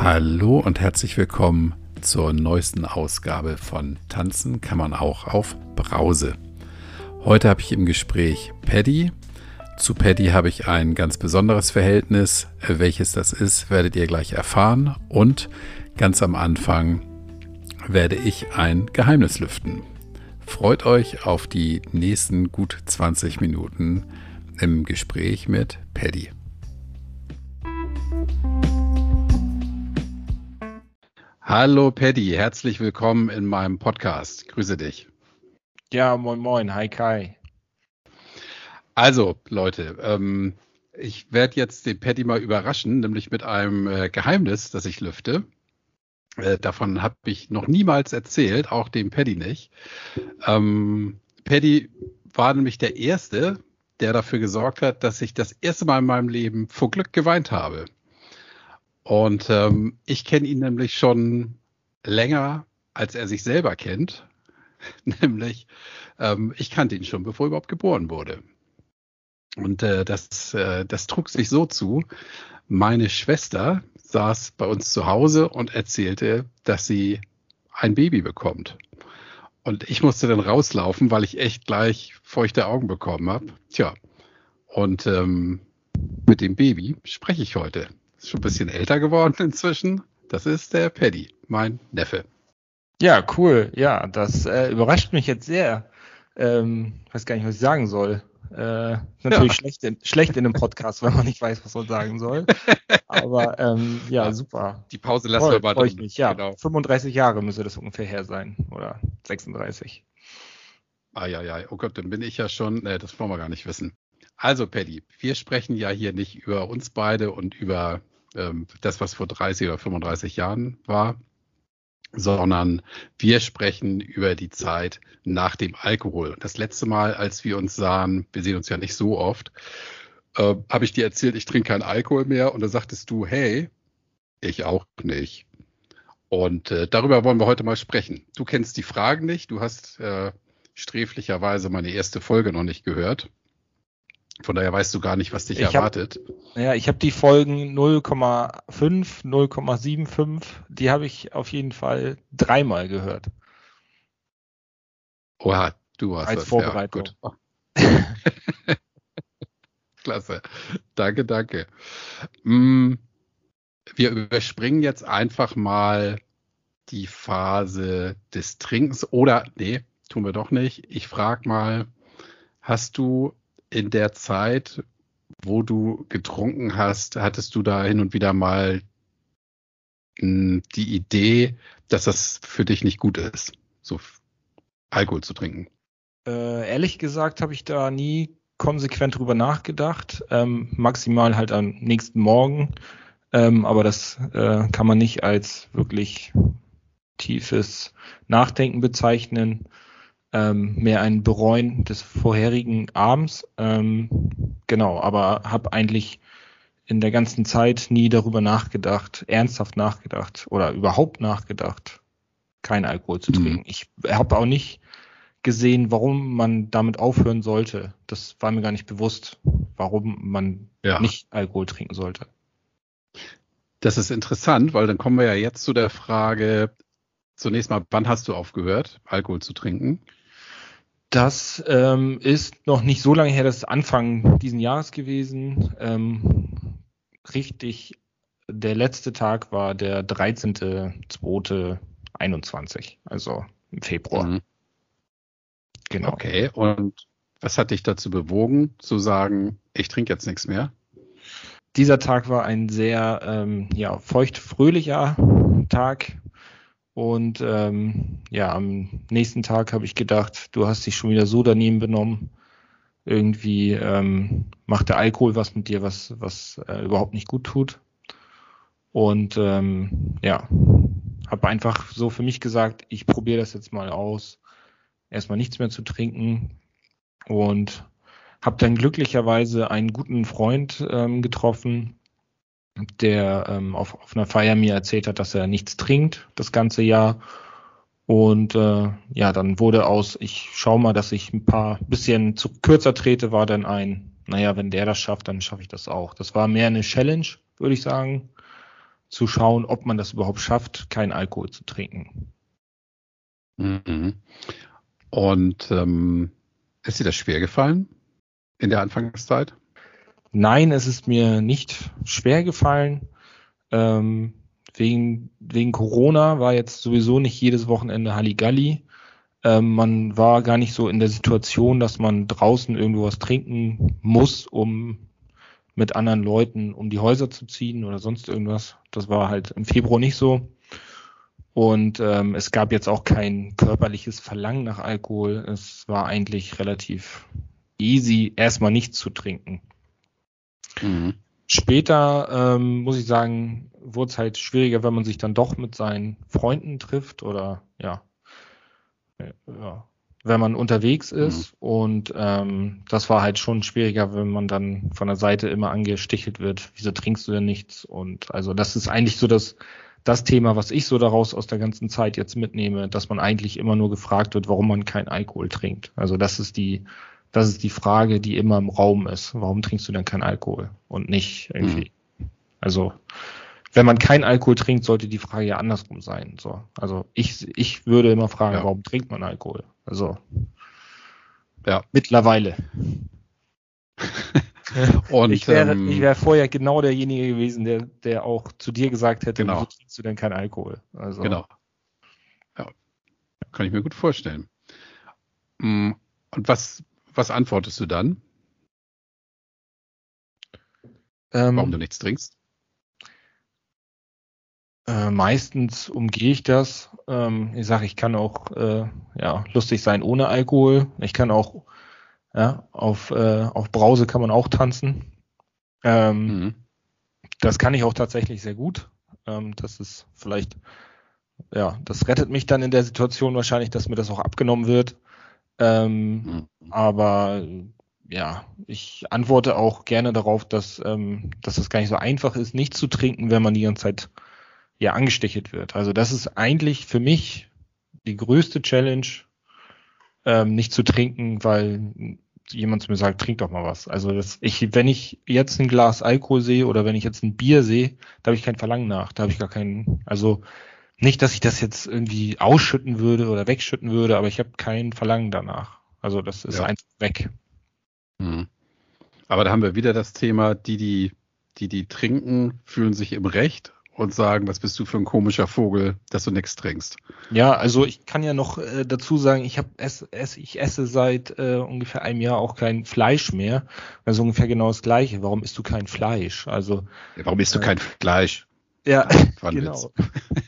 Hallo und herzlich willkommen zur neuesten Ausgabe von Tanzen kann man auch auf Brause. Heute habe ich im Gespräch Paddy. Zu Paddy habe ich ein ganz besonderes Verhältnis. Welches das ist, werdet ihr gleich erfahren. Und ganz am Anfang werde ich ein Geheimnis lüften. Freut euch auf die nächsten gut 20 Minuten im Gespräch mit Paddy. Hallo Paddy, herzlich willkommen in meinem Podcast. Grüße dich. Ja, moin moin, hi Kai. Also Leute, ähm, ich werde jetzt den Paddy mal überraschen, nämlich mit einem äh, Geheimnis, das ich lüfte. Äh, davon habe ich noch niemals erzählt, auch dem Paddy nicht. Ähm, Paddy war nämlich der Erste, der dafür gesorgt hat, dass ich das erste Mal in meinem Leben vor Glück geweint habe. Und ähm, ich kenne ihn nämlich schon länger, als er sich selber kennt. nämlich, ähm, ich kannte ihn schon, bevor er überhaupt geboren wurde. Und äh, das, äh, das trug sich so zu. Meine Schwester saß bei uns zu Hause und erzählte, dass sie ein Baby bekommt. Und ich musste dann rauslaufen, weil ich echt gleich feuchte Augen bekommen habe. Tja, und ähm, mit dem Baby spreche ich heute. Ist schon ein bisschen älter geworden inzwischen. Das ist der Paddy, mein Neffe. Ja, cool. Ja, das äh, überrascht mich jetzt sehr. Ähm, weiß gar nicht, was ich sagen soll. Äh, natürlich ja. schlecht, in, schlecht in einem Podcast, wenn man nicht weiß, was man sagen soll. Aber ähm, ja, super. Die Pause lassen wir mal drin. Mich. Ja, genau. 35 Jahre müsste das ungefähr her sein. Oder 36. Ah ja, ja. Oh Gott, dann bin ich ja schon, äh, das wollen wir gar nicht wissen. Also, Paddy, wir sprechen ja hier nicht über uns beide und über ähm, das, was vor 30 oder 35 Jahren war, sondern wir sprechen über die Zeit nach dem Alkohol. Das letzte Mal, als wir uns sahen, wir sehen uns ja nicht so oft, äh, habe ich dir erzählt, ich trinke keinen Alkohol mehr und da sagtest du, hey, ich auch nicht. Und äh, darüber wollen wir heute mal sprechen. Du kennst die Fragen nicht, du hast äh, sträflicherweise meine erste Folge noch nicht gehört. Von daher weißt du gar nicht, was dich ich erwartet. Hab, ja, ich habe die Folgen 0,5, 0,75, die habe ich auf jeden Fall dreimal gehört. Oha, du hast Als das. Vorbereitung. Ja, gut. Klasse. Danke, danke. Mm, wir überspringen jetzt einfach mal die Phase des Trinkens oder, nee, tun wir doch nicht. Ich frage mal, hast du in der Zeit, wo du getrunken hast, hattest du da hin und wieder mal hm, die Idee, dass das für dich nicht gut ist, so Alkohol zu trinken? Äh, ehrlich gesagt habe ich da nie konsequent drüber nachgedacht. Ähm, maximal halt am nächsten Morgen. Ähm, aber das äh, kann man nicht als wirklich tiefes Nachdenken bezeichnen ähm, mehr ein Bereuen des vorherigen Abends. Ähm, genau, aber habe eigentlich in der ganzen Zeit nie darüber nachgedacht, ernsthaft nachgedacht oder überhaupt nachgedacht, kein Alkohol zu mhm. trinken. Mhm. Ich habe auch nicht gesehen, warum man damit aufhören sollte. Das war mir gar nicht bewusst, warum man ja. nicht Alkohol trinken sollte. Das ist interessant, weil dann kommen wir ja jetzt zu der Frage, zunächst mal, wann hast du aufgehört, Alkohol zu trinken? Das ähm, ist noch nicht so lange her, das ist Anfang diesen Jahres gewesen. Ähm, richtig, der letzte Tag war der 13.02.21, also im Februar. Mhm. Genau. Okay, und was hat dich dazu bewogen, zu sagen, ich trinke jetzt nichts mehr? Dieser Tag war ein sehr ähm, ja, feucht-fröhlicher Tag. Und ähm, ja, am nächsten Tag habe ich gedacht, du hast dich schon wieder so daneben benommen. Irgendwie ähm, macht der Alkohol was mit dir, was, was äh, überhaupt nicht gut tut. Und ähm, ja, habe einfach so für mich gesagt, ich probiere das jetzt mal aus, erstmal nichts mehr zu trinken und habe dann glücklicherweise einen guten Freund ähm, getroffen, der ähm, auf, auf einer Feier mir erzählt hat, dass er nichts trinkt das ganze Jahr. Und äh, ja, dann wurde aus, ich schau mal, dass ich ein paar bisschen zu kürzer trete, war dann ein, naja, wenn der das schafft, dann schaffe ich das auch. Das war mehr eine Challenge, würde ich sagen. zu schauen, ob man das überhaupt schafft, keinen Alkohol zu trinken. Mhm. Und ähm, ist dir das schwer gefallen in der Anfangszeit? Nein, es ist mir nicht schwer gefallen. Ähm, wegen, wegen Corona war jetzt sowieso nicht jedes Wochenende Halligalli. Ähm, man war gar nicht so in der Situation, dass man draußen irgendwo was trinken muss, um mit anderen Leuten um die Häuser zu ziehen oder sonst irgendwas. Das war halt im Februar nicht so. Und ähm, es gab jetzt auch kein körperliches Verlangen nach Alkohol. Es war eigentlich relativ easy, erstmal nichts zu trinken. Mhm. Später, ähm, muss ich sagen, wurde es halt schwieriger, wenn man sich dann doch mit seinen Freunden trifft oder ja, ja wenn man unterwegs mhm. ist. Mhm. Und ähm, das war halt schon schwieriger, wenn man dann von der Seite immer angestichelt wird, wieso trinkst du denn nichts? Und also das ist eigentlich so das, das Thema, was ich so daraus aus der ganzen Zeit jetzt mitnehme, dass man eigentlich immer nur gefragt wird, warum man keinen Alkohol trinkt. Also das ist die, das ist die Frage, die immer im Raum ist. Warum trinkst du denn keinen Alkohol? Und nicht irgendwie. Mhm. Also wenn man keinen Alkohol trinkt, sollte die Frage ja andersrum sein. So, also ich, ich würde immer fragen, ja. warum trinkt man Alkohol? Also ja. mittlerweile. Und, ich wäre ähm, ich wäre vorher genau derjenige gewesen, der, der auch zu dir gesagt hätte, genau. wieso trinkst du denn keinen Alkohol? Also, genau. Ja. Kann ich mir gut vorstellen. Mm, und was, was antwortest du dann? Ähm, Warum du nichts trinkst? Äh, meistens umgehe ich das. Ähm, ich sage, ich kann auch äh, ja, lustig sein ohne Alkohol. Ich kann auch ja, auf, äh, auf Brause kann man auch tanzen. Ähm, mhm. Das kann ich auch tatsächlich sehr gut. Ähm, das ist vielleicht, ja, das rettet mich dann in der Situation wahrscheinlich, dass mir das auch abgenommen wird. Ähm, mhm. Aber ja, ich antworte auch gerne darauf, dass, ähm, dass es gar nicht so einfach ist, nicht zu trinken, wenn man die ganze Zeit ja angestichelt wird. Also das ist eigentlich für mich die größte Challenge, ähm, nicht zu trinken, weil jemand zu mir sagt, trink doch mal was. Also das, ich, wenn ich jetzt ein Glas Alkohol sehe oder wenn ich jetzt ein Bier sehe, da habe ich kein Verlangen nach. Da habe ich gar keinen, also nicht, dass ich das jetzt irgendwie ausschütten würde oder wegschütten würde, aber ich habe kein Verlangen danach. Also das ist ja. einfach weg. Mhm. Aber da haben wir wieder das Thema, die, die, die, die trinken, fühlen sich im Recht und sagen, was bist du für ein komischer Vogel, dass du nichts trinkst. Ja, also ich kann ja noch äh, dazu sagen, ich habe ess, ess, ich esse seit äh, ungefähr einem Jahr auch kein Fleisch mehr. Also ungefähr genau das gleiche. Warum isst du kein Fleisch? Also ja, warum isst du äh, kein Fleisch? Ja, genau.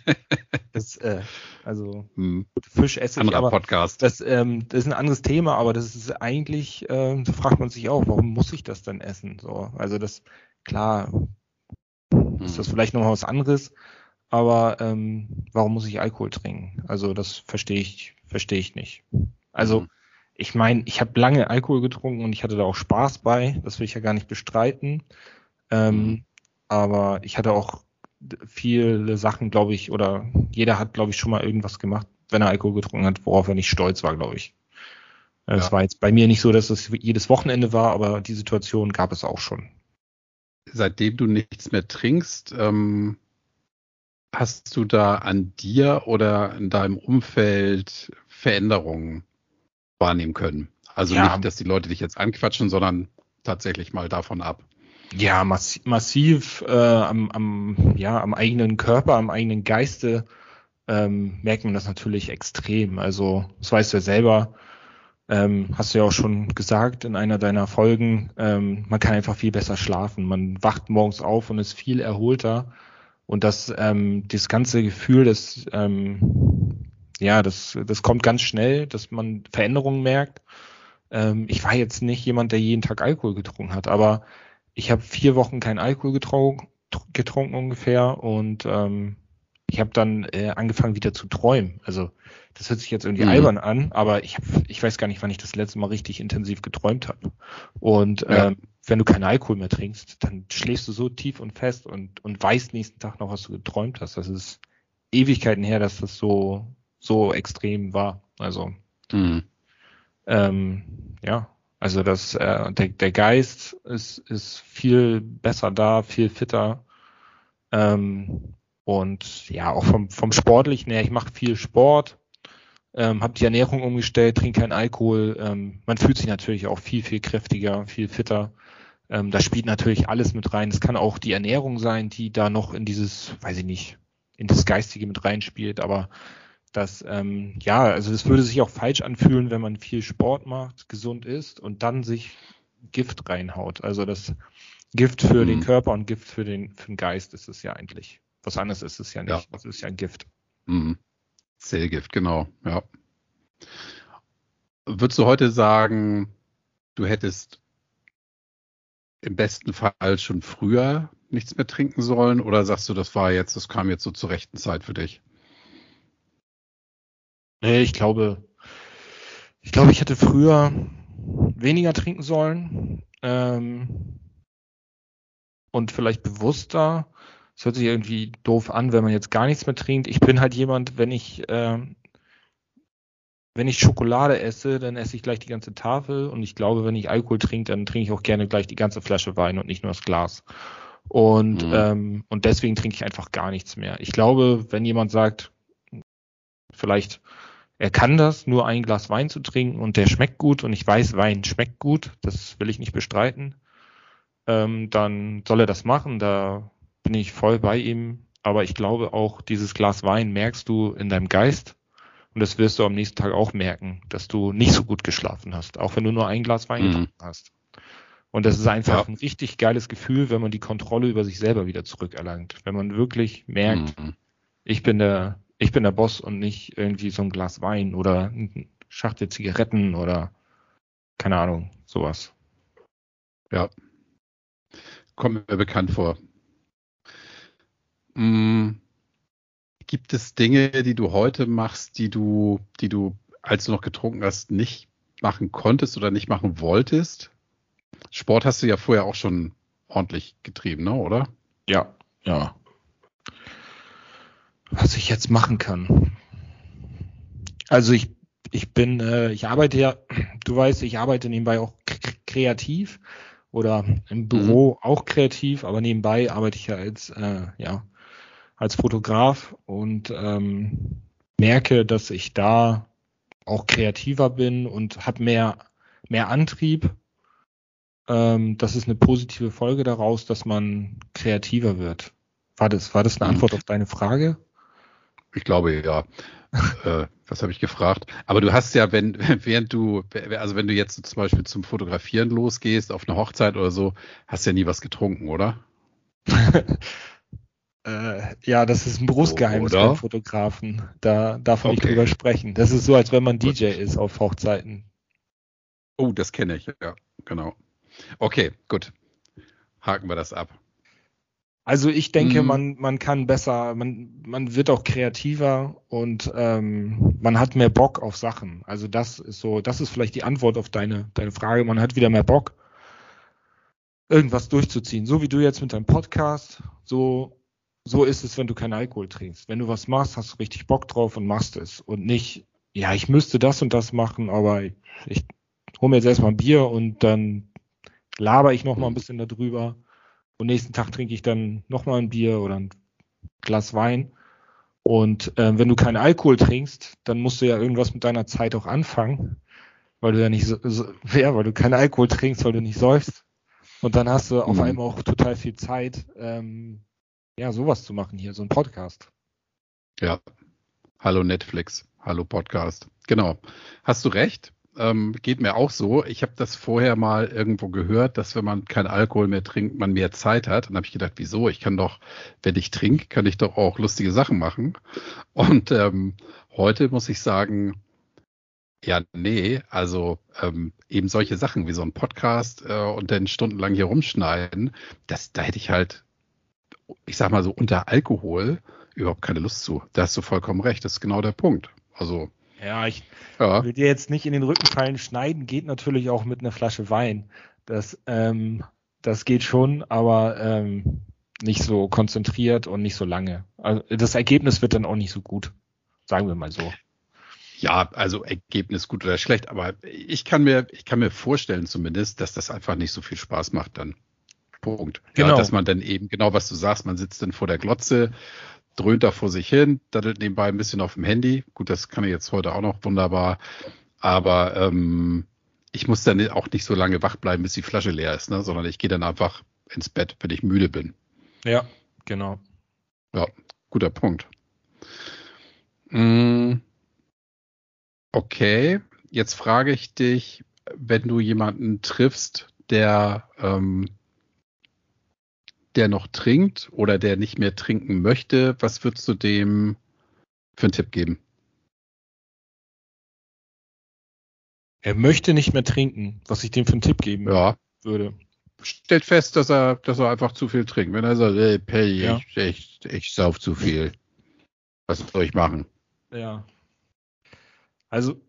das, äh, also hm. Fisch esse Anderer ich, aber Podcast. Das, ähm, das ist ein anderes Thema, aber das ist eigentlich, äh, da fragt man sich auch, warum muss ich das denn essen? So, also das klar mhm. ist das vielleicht noch was anderes. Aber ähm, warum muss ich Alkohol trinken? Also das verstehe ich, verstehe ich nicht. Also mhm. ich meine, ich habe lange Alkohol getrunken und ich hatte da auch Spaß bei. Das will ich ja gar nicht bestreiten. Ähm, mhm. Aber ich hatte auch viele Sachen, glaube ich, oder jeder hat, glaube ich, schon mal irgendwas gemacht, wenn er Alkohol getrunken hat, worauf er nicht stolz war, glaube ich. Es ja. war jetzt bei mir nicht so, dass es jedes Wochenende war, aber die Situation gab es auch schon seitdem du nichts mehr trinkst, ähm, hast du da an dir oder in deinem Umfeld Veränderungen wahrnehmen können? Also ja. nicht, dass die Leute dich jetzt anquatschen, sondern tatsächlich mal davon ab. Ja, massiv, massiv äh, am, am, ja, am eigenen Körper, am eigenen Geiste ähm, merkt man das natürlich extrem. Also, das weißt du ja selber, ähm, hast du ja auch schon gesagt in einer deiner Folgen, ähm, man kann einfach viel besser schlafen. Man wacht morgens auf und ist viel erholter. Und das, ähm, das ganze Gefühl, das, ähm, ja, das, das kommt ganz schnell, dass man Veränderungen merkt. Ähm, ich war jetzt nicht jemand, der jeden Tag Alkohol getrunken hat, aber ich habe vier Wochen kein Alkohol getrunken, getrunken ungefähr und ähm, ich habe dann äh, angefangen wieder zu träumen. Also das hört sich jetzt irgendwie mhm. albern an, aber ich, hab, ich weiß gar nicht, wann ich das letzte Mal richtig intensiv geträumt habe. Und ja. ähm, wenn du keinen Alkohol mehr trinkst, dann schläfst du so tief und fest und, und weißt nächsten Tag noch, was du geträumt hast. Das ist Ewigkeiten her, dass das so, so extrem war. Also mhm. ähm, ja, also das, äh, der, der Geist ist, ist viel besser da, viel fitter Ähm, und ja, auch vom, vom Sportlichen her, ich mache viel Sport, ähm, habe die Ernährung umgestellt, trinke keinen Alkohol. Ähm, man fühlt sich natürlich auch viel, viel kräftiger, viel fitter. Ähm, da spielt natürlich alles mit rein. Es kann auch die Ernährung sein, die da noch in dieses, weiß ich nicht, in das Geistige mit reinspielt, aber das, ähm, ja, also es würde sich auch falsch anfühlen, wenn man viel Sport macht, gesund ist und dann sich Gift reinhaut. Also das Gift für mhm. den Körper und Gift für den, für den Geist ist es ja eigentlich. Was anderes ist es ja nicht. Ja. Das ist ja ein Gift. Mhm. Zellgift, genau, ja. Würdest du heute sagen, du hättest im besten Fall schon früher nichts mehr trinken sollen oder sagst du, das war jetzt, das kam jetzt so zur rechten Zeit für dich? Nee, ich glaube, ich glaube, ich hätte früher weniger trinken sollen ähm, und vielleicht bewusster. Es hört sich irgendwie doof an, wenn man jetzt gar nichts mehr trinkt. Ich bin halt jemand, wenn ich äh, wenn ich Schokolade esse, dann esse ich gleich die ganze Tafel und ich glaube, wenn ich Alkohol trinke, dann trinke ich auch gerne gleich die ganze Flasche Wein und nicht nur das Glas. Und mhm. ähm, und deswegen trinke ich einfach gar nichts mehr. Ich glaube, wenn jemand sagt, vielleicht er kann das, nur ein Glas Wein zu trinken und der schmeckt gut und ich weiß, Wein schmeckt gut, das will ich nicht bestreiten, ähm, dann soll er das machen, da bin ich voll bei ihm. Aber ich glaube auch, dieses Glas Wein merkst du in deinem Geist und das wirst du am nächsten Tag auch merken, dass du nicht so gut geschlafen hast, auch wenn du nur ein Glas Wein mhm. getrunken hast. Und das ist einfach ja. ein richtig geiles Gefühl, wenn man die Kontrolle über sich selber wieder zurückerlangt. Wenn man wirklich merkt, mhm. ich bin der, ich bin der Boss und nicht irgendwie so ein Glas Wein oder ein Schachtel Zigaretten oder keine Ahnung, sowas. Ja. Kommt mir bekannt vor. Hm. Gibt es Dinge, die du heute machst, die du, die du, als du noch getrunken hast, nicht machen konntest oder nicht machen wolltest? Sport hast du ja vorher auch schon ordentlich getrieben, ne, oder? Ja, ja was ich jetzt machen kann. Also ich, ich bin, äh, ich arbeite ja, du weißt, ich arbeite nebenbei auch kreativ oder im Büro mhm. auch kreativ, aber nebenbei arbeite ich ja als, äh, ja, als Fotograf und ähm, merke, dass ich da auch kreativer bin und habe mehr, mehr Antrieb. Ähm, das ist eine positive Folge daraus, dass man kreativer wird. War das, war das eine mhm. Antwort auf deine Frage? Ich glaube ja. äh, was habe ich gefragt? Aber du hast ja, wenn, während du, also wenn du jetzt zum Beispiel zum Fotografieren losgehst, auf eine Hochzeit oder so, hast du ja nie was getrunken, oder? äh, ja, das ist ein Berufsgeheimnis beim Fotografen. Da darf man okay. nicht drüber sprechen. Das ist so, als wenn man DJ ist auf Hochzeiten. Oh, das kenne ich, ja, genau. Okay, gut. Haken wir das ab. Also ich denke, mhm. man, man kann besser, man, man wird auch kreativer und ähm, man hat mehr Bock auf Sachen. Also das ist so, das ist vielleicht die Antwort auf deine, deine Frage. Man hat wieder mehr Bock, irgendwas durchzuziehen. So wie du jetzt mit deinem Podcast, so, so ist es, wenn du keinen Alkohol trinkst. Wenn du was machst, hast du richtig Bock drauf und machst es. Und nicht, ja, ich müsste das und das machen, aber ich, hole mir jetzt erstmal ein Bier und dann laber ich noch mal ein bisschen darüber und nächsten Tag trinke ich dann nochmal ein Bier oder ein Glas Wein. Und äh, wenn du keinen Alkohol trinkst, dann musst du ja irgendwas mit deiner Zeit auch anfangen, weil du ja nicht so, so ja, weil du keinen Alkohol trinkst, weil du nicht säufst. Und dann hast du mhm. auf einmal auch total viel Zeit, ähm, ja, sowas zu machen hier, so ein Podcast. Ja. Hallo Netflix, hallo Podcast. Genau. Hast du recht? Ähm, geht mir auch so. Ich habe das vorher mal irgendwo gehört, dass wenn man kein Alkohol mehr trinkt, man mehr Zeit hat. Und habe ich gedacht, wieso? Ich kann doch, wenn ich trinke, kann ich doch auch lustige Sachen machen. Und ähm, heute muss ich sagen, ja, nee, also ähm, eben solche Sachen wie so ein Podcast äh, und dann stundenlang hier rumschneiden, das, da hätte ich halt, ich sag mal so, unter Alkohol überhaupt keine Lust zu. Da hast du vollkommen recht, das ist genau der Punkt. Also ja, ich ja. will dir jetzt nicht in den Rücken fallen. Schneiden geht natürlich auch mit einer Flasche Wein. Das, ähm, das geht schon, aber ähm, nicht so konzentriert und nicht so lange. Also das Ergebnis wird dann auch nicht so gut, sagen wir mal so. Ja, also Ergebnis gut oder schlecht, aber ich kann mir, ich kann mir vorstellen zumindest, dass das einfach nicht so viel Spaß macht dann. Punkt. Genau. Ja, dass man dann eben, genau was du sagst, man sitzt dann vor der Glotze, dröhnt da vor sich hin, daddelt nebenbei ein bisschen auf dem Handy. Gut, das kann ich jetzt heute auch noch wunderbar. Aber ähm, ich muss dann auch nicht so lange wach bleiben, bis die Flasche leer ist, ne? sondern ich gehe dann einfach ins Bett, wenn ich müde bin. Ja, genau. Ja, guter Punkt. Mm, okay, jetzt frage ich dich, wenn du jemanden triffst, der, ähm, der noch trinkt oder der nicht mehr trinken möchte, was würdest du dem für einen Tipp geben? Er möchte nicht mehr trinken, was ich dem für einen Tipp geben Ja, würde. stellt fest, dass er, dass er einfach zu viel trinkt. Wenn er sagt, ey, Pay, Ja. ich, ich, ich sauf zu viel. Was soll ich machen? Ja. Also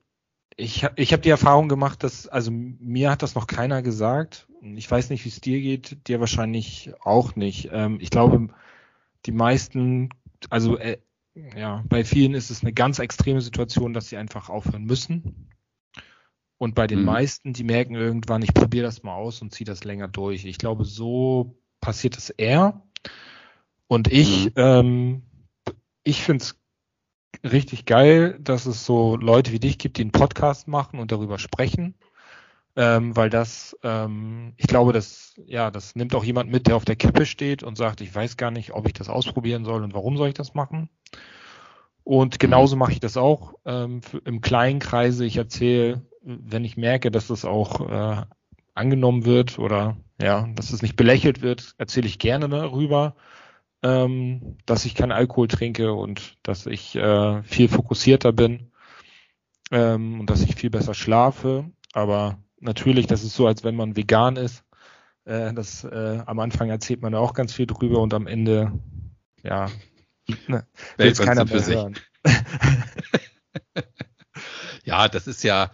ich, ich habe die Erfahrung gemacht, dass, also mir hat das noch keiner gesagt. Ich weiß nicht, wie es dir geht, dir wahrscheinlich auch nicht. Ähm, ich glaube, die meisten, also äh, ja, bei vielen ist es eine ganz extreme Situation, dass sie einfach aufhören müssen. Und bei den Mhm. meisten, die merken irgendwann, ich probiere das mal aus und ziehe das länger durch. Ich glaube, so passiert es eher. Und ich, Mhm. ähm, ich finde es richtig geil, dass es so Leute wie dich gibt, die einen Podcast machen und darüber sprechen. Ähm, weil das, ähm, ich glaube, das, ja, das nimmt auch jemand mit, der auf der Kippe steht und sagt, ich weiß gar nicht, ob ich das ausprobieren soll und warum soll ich das machen. Und genauso mache ich das auch ähm, im kleinen Kreise. Ich erzähle, wenn ich merke, dass das auch äh, angenommen wird oder ja, dass es nicht belächelt wird, erzähle ich gerne darüber, ähm, dass ich keinen Alkohol trinke und dass ich äh, viel fokussierter bin ähm, und dass ich viel besser schlafe. Aber natürlich, das ist so, als wenn man vegan ist. Äh, das äh, am Anfang erzählt man auch ganz viel drüber und am Ende, ja, ne, will keiner mehr sich. hören. Ja, das ist ja,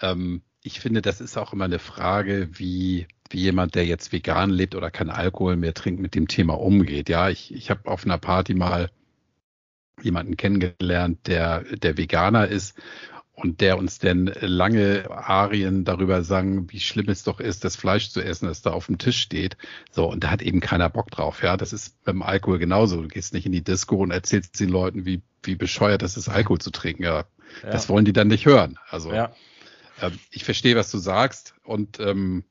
ähm, ich finde, das ist auch immer eine Frage, wie, wie jemand, der jetzt vegan lebt oder keinen Alkohol mehr trinkt, mit dem Thema umgeht. Ja, ich, ich habe auf einer Party mal jemanden kennengelernt, der, der Veganer ist und der uns denn lange Arien darüber sang, wie schlimm es doch ist, das Fleisch zu essen, das da auf dem Tisch steht. So, und da hat eben keiner Bock drauf. Ja, das ist beim Alkohol genauso. Du gehst nicht in die Disco und erzählst den Leuten, wie, wie bescheuert das ist, Alkohol zu trinken. Ja, Ja, das wollen die dann nicht hören. Also ja. ähm, ich verstehe, was du sagst und ähm,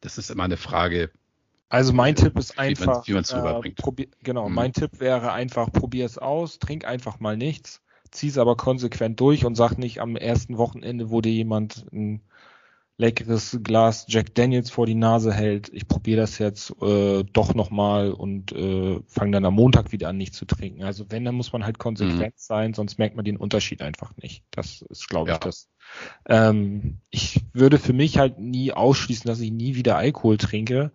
das ist immer eine Frage. Also mein Tipp ist man- einfach, wie man's äh, rüberbringt. probier, genau, Mhm. mein Tipp wäre einfach, probier es aus, trink einfach mal nichts, zieh es aber konsequent durch und sag nicht am ersten Wochenende, wo dir jemand ein leckeres Glas Jack Daniels vor die Nase hält, ich probiere das jetzt äh, doch nochmal und äh, fange dann am Montag wieder an, nicht zu trinken. Also wenn, dann muss man halt konsequent sein, sonst merkt man den Unterschied einfach nicht. Das ist, glaube ich, Ja. das. Ähm, ich würde für mich halt nie ausschließen, dass ich nie wieder Alkohol trinke.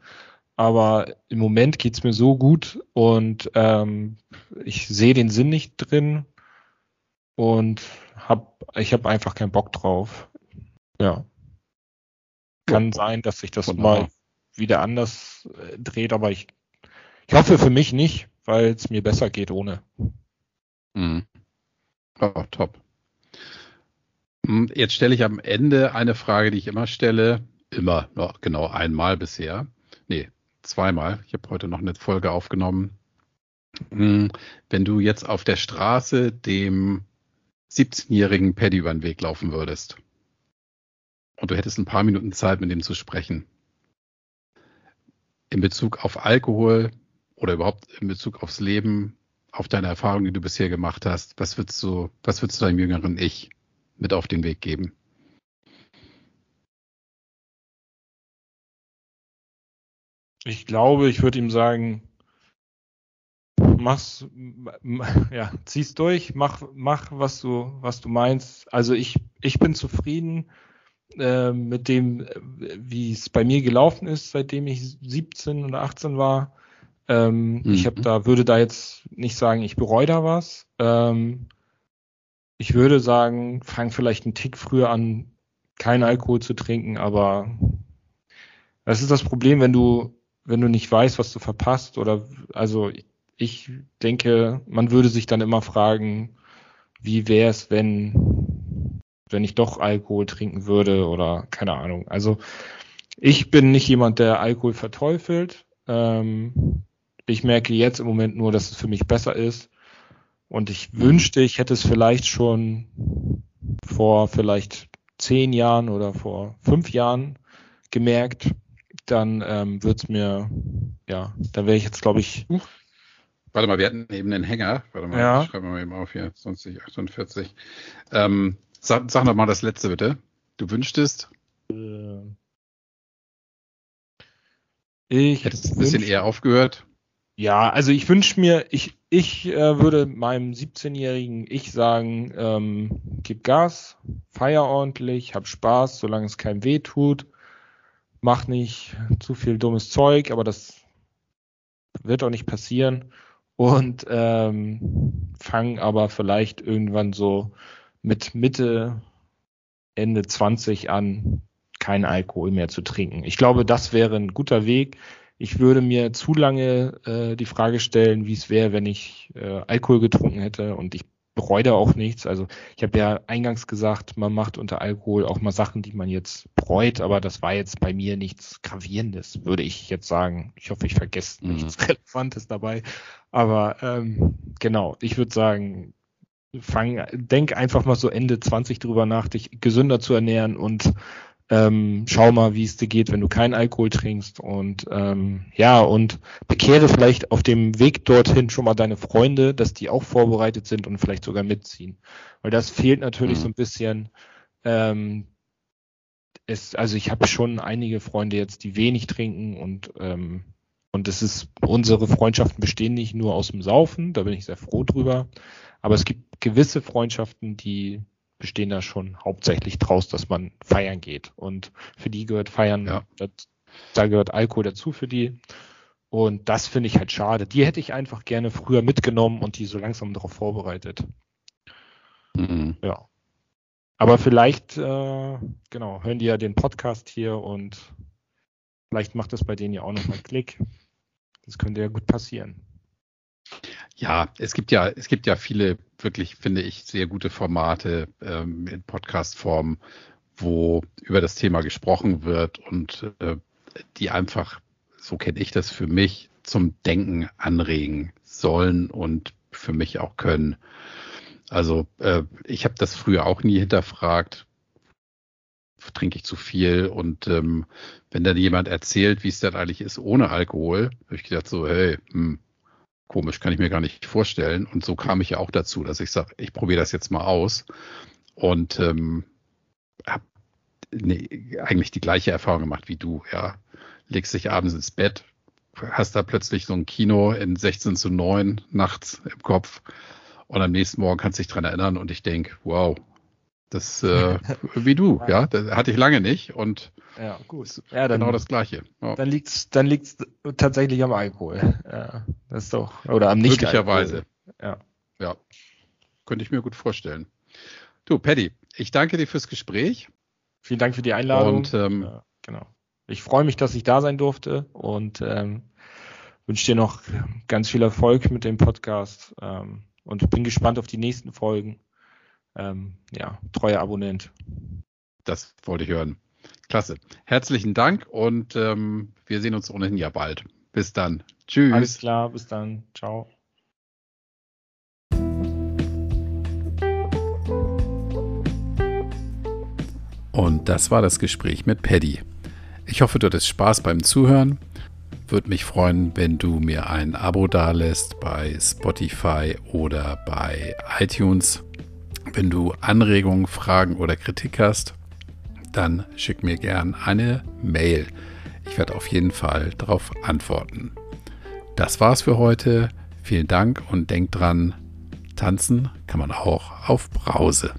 Aber im Moment geht's mir so gut und ähm, ich sehe den Sinn nicht drin und hab, ich habe einfach keinen Bock drauf. Ja. Kann sein, dass sich das Wunderbar. mal wieder anders äh, dreht, aber ich, ich hoffe für mich nicht, weil es mir besser geht ohne. Mhm. Oh, top. Hm, Jetzt stelle ich am Ende eine Frage, die ich immer stelle. Immer, noch genau einmal bisher. Nee, zweimal. Ich habe heute noch eine Folge aufgenommen. Hm, Wenn du jetzt auf der Straße dem 17-jährigen Paddy über den Weg laufen würdest und du hättest ein paar Minuten Zeit, mit ihm zu sprechen, in Bezug auf Alkohol oder überhaupt in Bezug aufs Leben, auf deine Erfahrungen, die du bisher gemacht hast, was würdest du, was würdest du deinem jüngeren Ich mit auf den Weg geben? Ich glaube, ich würde ihm sagen, mach's, ja, zieh's durch, mach, mach, was du, was du meinst. Also ich, ich bin zufrieden äh, mit dem, äh, wie es bei mir gelaufen ist, seitdem ich 17 oder 18 war. Ähm, Ich habe Mhm. da, würde da jetzt nicht sagen, ich bereue da was. Ähm, ich würde sagen, fang vielleicht einen Tick früher an, keinen Alkohol zu trinken, aber das ist das Problem, wenn du, wenn du nicht weißt, was du verpasst oder, also ich denke, man würde sich dann immer fragen, wie wäre es, wenn, wenn ich doch Alkohol trinken würde oder keine Ahnung. Also ich bin nicht jemand, der Alkohol verteufelt. Ähm, ich merke jetzt im Moment nur, dass es für mich besser ist. Und ich wünschte, ich hätte es vielleicht schon vor vielleicht zehn Jahren oder vor fünf Jahren gemerkt. Dann ähm, wird es mir, ja, da wäre ich jetzt, glaube ich. Warte mal, wir hatten eben den Hänger. Warte mal, ja. schreiben wir mal eben auf hier, 2048. Ähm, sag, sag noch mal das letzte bitte. Du wünschtest? Äh, ich hättest ein bisschen eher aufgehört. Ja, also ich wünsche mir, ich, ich äh, würde meinem 17-jährigen Ich sagen, ähm, gib Gas, feier ordentlich, hab Spaß, solange es keinem weh tut, mach nicht zu viel dummes Zeug, aber das wird auch nicht passieren und ähm, fang aber vielleicht irgendwann so mit Mitte, Ende 20 an, keinen Alkohol mehr zu trinken. Ich glaube, das wäre ein guter Weg ich würde mir zu lange äh, die Frage stellen, wie es wäre, wenn ich äh, Alkohol getrunken hätte und ich bereue da auch nichts. Also ich habe ja eingangs gesagt, man macht unter Alkohol auch mal Sachen, die man jetzt bereut, aber das war jetzt bei mir nichts Gravierendes, würde ich jetzt sagen. Ich hoffe, ich vergesse mhm. nichts Relevantes dabei. Aber ähm, genau, ich würde sagen, fang, denk einfach mal so Ende 20 drüber nach, dich gesünder zu ernähren und ähm, schau mal, wie es dir geht, wenn du keinen Alkohol trinkst und ähm, ja, und bekehre vielleicht auf dem Weg dorthin schon mal deine Freunde, dass die auch vorbereitet sind und vielleicht sogar mitziehen. Weil das fehlt natürlich mhm. so ein bisschen. Ähm, es, also ich habe schon einige Freunde jetzt, die wenig trinken und ähm, und es ist, unsere Freundschaften bestehen nicht nur aus dem Saufen, da bin ich sehr froh drüber. Aber es gibt gewisse Freundschaften, die bestehen da schon hauptsächlich draus, dass man feiern geht. Und für die gehört Feiern, ja. das, da gehört Alkohol dazu für die. Und das finde ich halt schade. Die hätte ich einfach gerne früher mitgenommen und die so langsam darauf vorbereitet. Mhm. Ja. Aber vielleicht, äh, genau, hören die ja den Podcast hier und vielleicht macht das bei denen ja auch nochmal Klick. Das könnte ja gut passieren. Ja, es gibt ja, es gibt ja viele wirklich, finde ich, sehr gute Formate ähm, in Podcast-Form, wo über das Thema gesprochen wird und äh, die einfach, so kenne ich das für mich, zum Denken anregen sollen und für mich auch können. Also äh, ich habe das früher auch nie hinterfragt, trinke ich zu viel und ähm, wenn dann jemand erzählt, wie es dann eigentlich ist ohne Alkohol, habe ich gedacht so, hey, hm, Komisch, kann ich mir gar nicht vorstellen. Und so kam ich ja auch dazu, dass ich sage, ich probiere das jetzt mal aus. Und ähm, habe nee, eigentlich die gleiche Erfahrung gemacht wie du. Ja, legst dich abends ins Bett, hast da plötzlich so ein Kino in 16 zu 9 nachts im Kopf und am nächsten Morgen kannst du dich dran erinnern und ich denke, wow, das äh, wie du, ja, das hatte ich lange nicht und ja, gut. Ja, dann, genau das Gleiche. Ja. Dann liegt's, dann liegt's tatsächlich am Alkohol. Ja, das ist doch, oder am nicht Möglicherweise. Ja. Ja. Könnte ich mir gut vorstellen. Du, Paddy, ich danke dir fürs Gespräch. Vielen Dank für die Einladung. Und, ähm, ja, genau. Ich freue mich, dass ich da sein durfte und ähm, wünsche dir noch ganz viel Erfolg mit dem Podcast ähm, und bin gespannt auf die nächsten Folgen. Ähm, ja, treuer Abonnent. Das wollte ich hören. Klasse. Herzlichen Dank und ähm, wir sehen uns ohnehin ja bald. Bis dann. Tschüss. Alles klar, bis dann. Ciao. Und das war das Gespräch mit Paddy. Ich hoffe, du hattest Spaß beim Zuhören. Würde mich freuen, wenn du mir ein Abo dalässt bei Spotify oder bei iTunes. Wenn du Anregungen, Fragen oder Kritik hast, dann schick mir gern eine Mail. Ich werde auf jeden Fall darauf antworten. Das war's für heute. Vielen Dank und denkt dran, tanzen kann man auch auf Brause.